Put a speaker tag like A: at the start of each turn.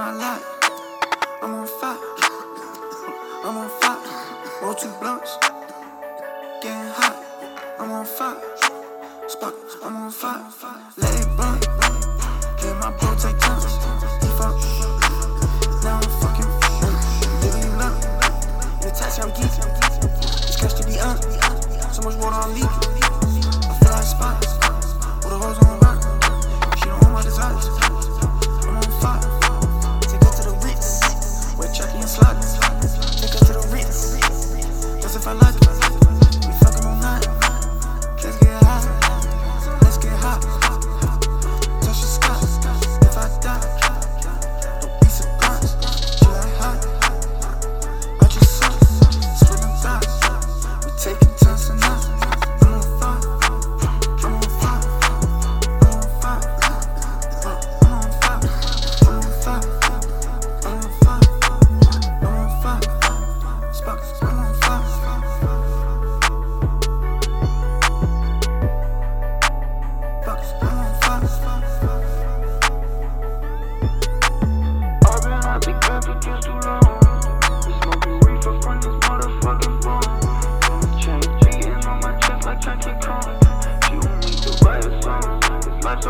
A: my life. I'm on fire. I'm on fire. Roll two blunts. Getting hot. I'm on fire. Spark. I'm on fire. Let it burn. Let my bro take time. Fuck. Now I'm fucking. Living you up. In the I'm geeking. It's catch to be on. So much water, I'm leaking.
B: What?